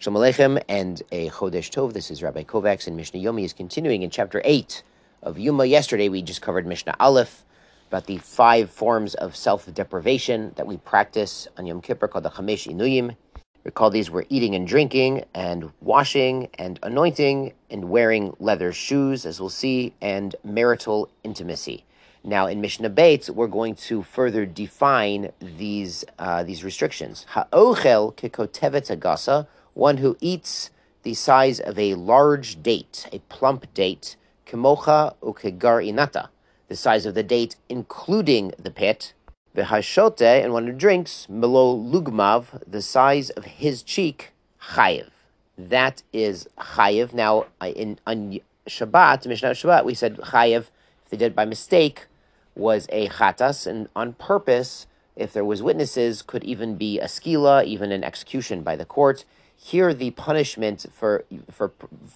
Shalom Aleichem and a Chodesh Tov. This is Rabbi Kovacs, and Mishnah Yomi is continuing in chapter 8 of Yoma. Yesterday we just covered Mishnah Aleph about the five forms of self deprivation that we practice on Yom Kippur called the Chamesh Inuyim. Recall these were eating and drinking, and washing, and anointing, and wearing leather shoes, as we'll see, and marital intimacy. Now, in Mishnah Beis, we're going to further define these uh, these restrictions. Ha'ochel kikotevet agasa one who eats the size of a large date, a plump date, kimocha ukegar inata, the size of the date, including the pit, v'hashote, and one who drinks, melo lugmav, the size of his cheek, chayiv. That is chayiv. Now, in on Shabbat, Mishnah Shabbat, we said chayiv, if they did it by mistake, was a chatas, and on purpose, if there was witnesses, could even be a skila, even an execution by the court. Here, the punishment for for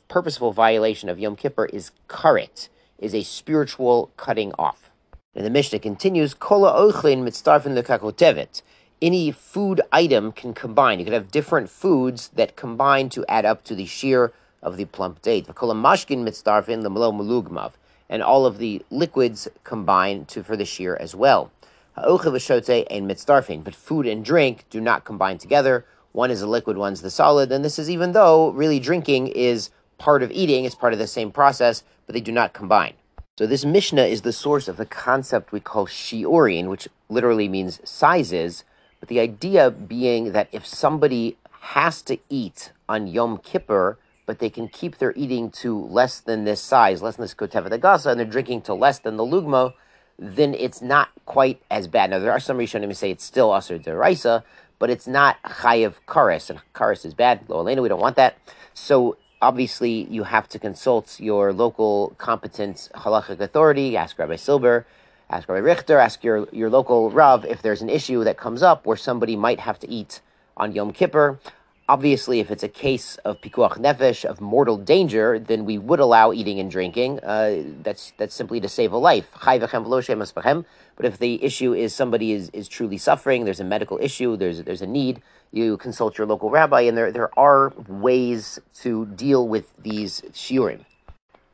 purposeful violation of Yom Kippur is karet, is a spiritual cutting off. And the Mishnah continues, Kola ochlin mitzdarfin lekakotevet. Any food item can combine. You could have different foods that combine to add up to the shiur of the plump date. Kola mashkin mitzdarfin lemelo mulugmav. And all of the liquids combine to for the shiur as well. Ha'ochiv and mitzdarfin. But food and drink do not combine together one is the liquid, one's the solid. And this is even though really drinking is part of eating, it's part of the same process, but they do not combine. So this Mishnah is the source of the concept we call shiurin, which literally means sizes, but the idea being that if somebody has to eat on Yom Kippur, but they can keep their eating to less than this size, less than this kotev gasa, and they're drinking to less than the lugmo, then it's not quite as bad. Now there are some Rishonim who say it's still aser deraisa, but it's not chayiv kares, and kares is bad. Lo aleinu, we don't want that. So obviously, you have to consult your local competent halachic authority. Ask Rabbi Silber, ask Rabbi Richter, ask your your local rav if there's an issue that comes up where somebody might have to eat on Yom Kippur. Obviously, if it's a case of pikuach nefesh, of mortal danger, then we would allow eating and drinking. Uh, that's that's simply to save a life. But if the issue is somebody is, is truly suffering, there's a medical issue, there's there's a need, you consult your local rabbi, and there there are ways to deal with these shiurim.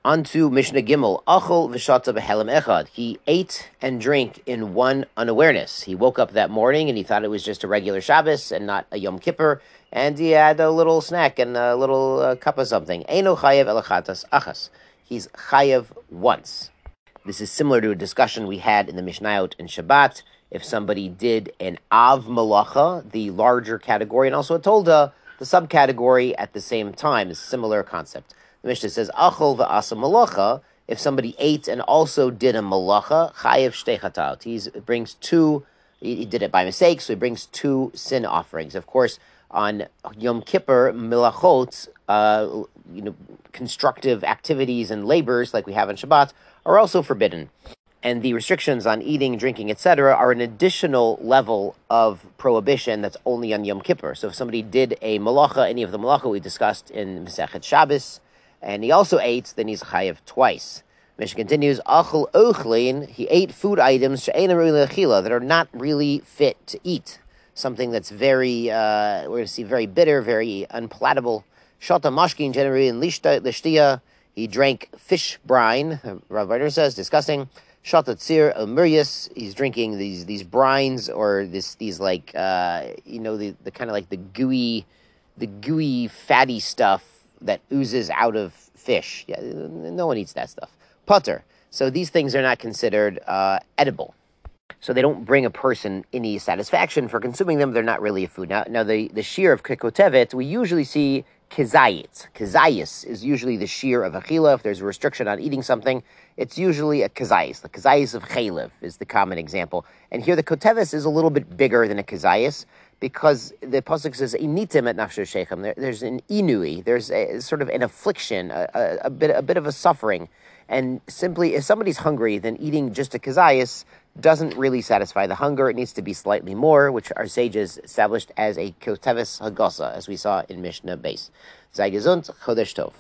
Onto Mishnah Gimel, Achol v'shata b'helem echad. He ate and drank in one unawareness. He woke up that morning and he thought it was just a regular Shabbos and not a Yom Kippur, and he had a little snack and a little uh, cup of something. Eino chayev elachatas achas. He's chayev once. This is similar to a discussion we had in the Mishnayot in Shabbat. If somebody did an av malacha, the larger category, and also a tolda, the subcategory at the same time, similar concept. The Mishnah says, Achol va'asa malacha, if somebody ate and also did a malacha, chayev shtechatat. He brings two, he did it by mistake, so he brings two sin offerings. Of course, on Yom Kippur, milachot, uh, you know, constructive activities and labors like we have on Shabbat are also forbidden. And the restrictions on eating, drinking, etc., are an additional level of prohibition that's only on Yom Kippur. So if somebody did a malacha, any of the malacha we discussed in Masechet Shabbos, and he also ate, then he's chayiv twice. Mishnah continues, Achel ochlin, he ate food items that are not really fit to eat. Something that's very, uh, we're going to see very bitter, very unpalatable. Shota mashkin generally in lishtia, he drank fish brine, Rav Reiner says, disgusting. Shata tzir elmurius, he's drinking these these brines or this these like uh, you know the, the kind of like the gooey the gooey fatty stuff that oozes out of fish. Yeah, no one eats that stuff. Putter. So these things are not considered uh, edible. So they don't bring a person any satisfaction for consuming them. They're not really a food. Now, now the, the shiur of kikotevet, we usually see kizayit. Kizayis is usually the shiur of achila. If there's a restriction on eating something, it's usually a kizayis. The kizayis of chaylev is the common example. And here the kotevis is a little bit bigger than a kizayis because the pasuk says initim at nafsher shechem. There, there's an inui. There's a, sort of an affliction, a, a, a, bit a bit of a suffering, and simply if somebody's hungry, then eating just a kazayas doesn't really satisfy the hunger. It needs to be slightly more, which our sages established as a kotevis hagasa, as we saw in Mishnah Beis. Zay Chodesh Tov.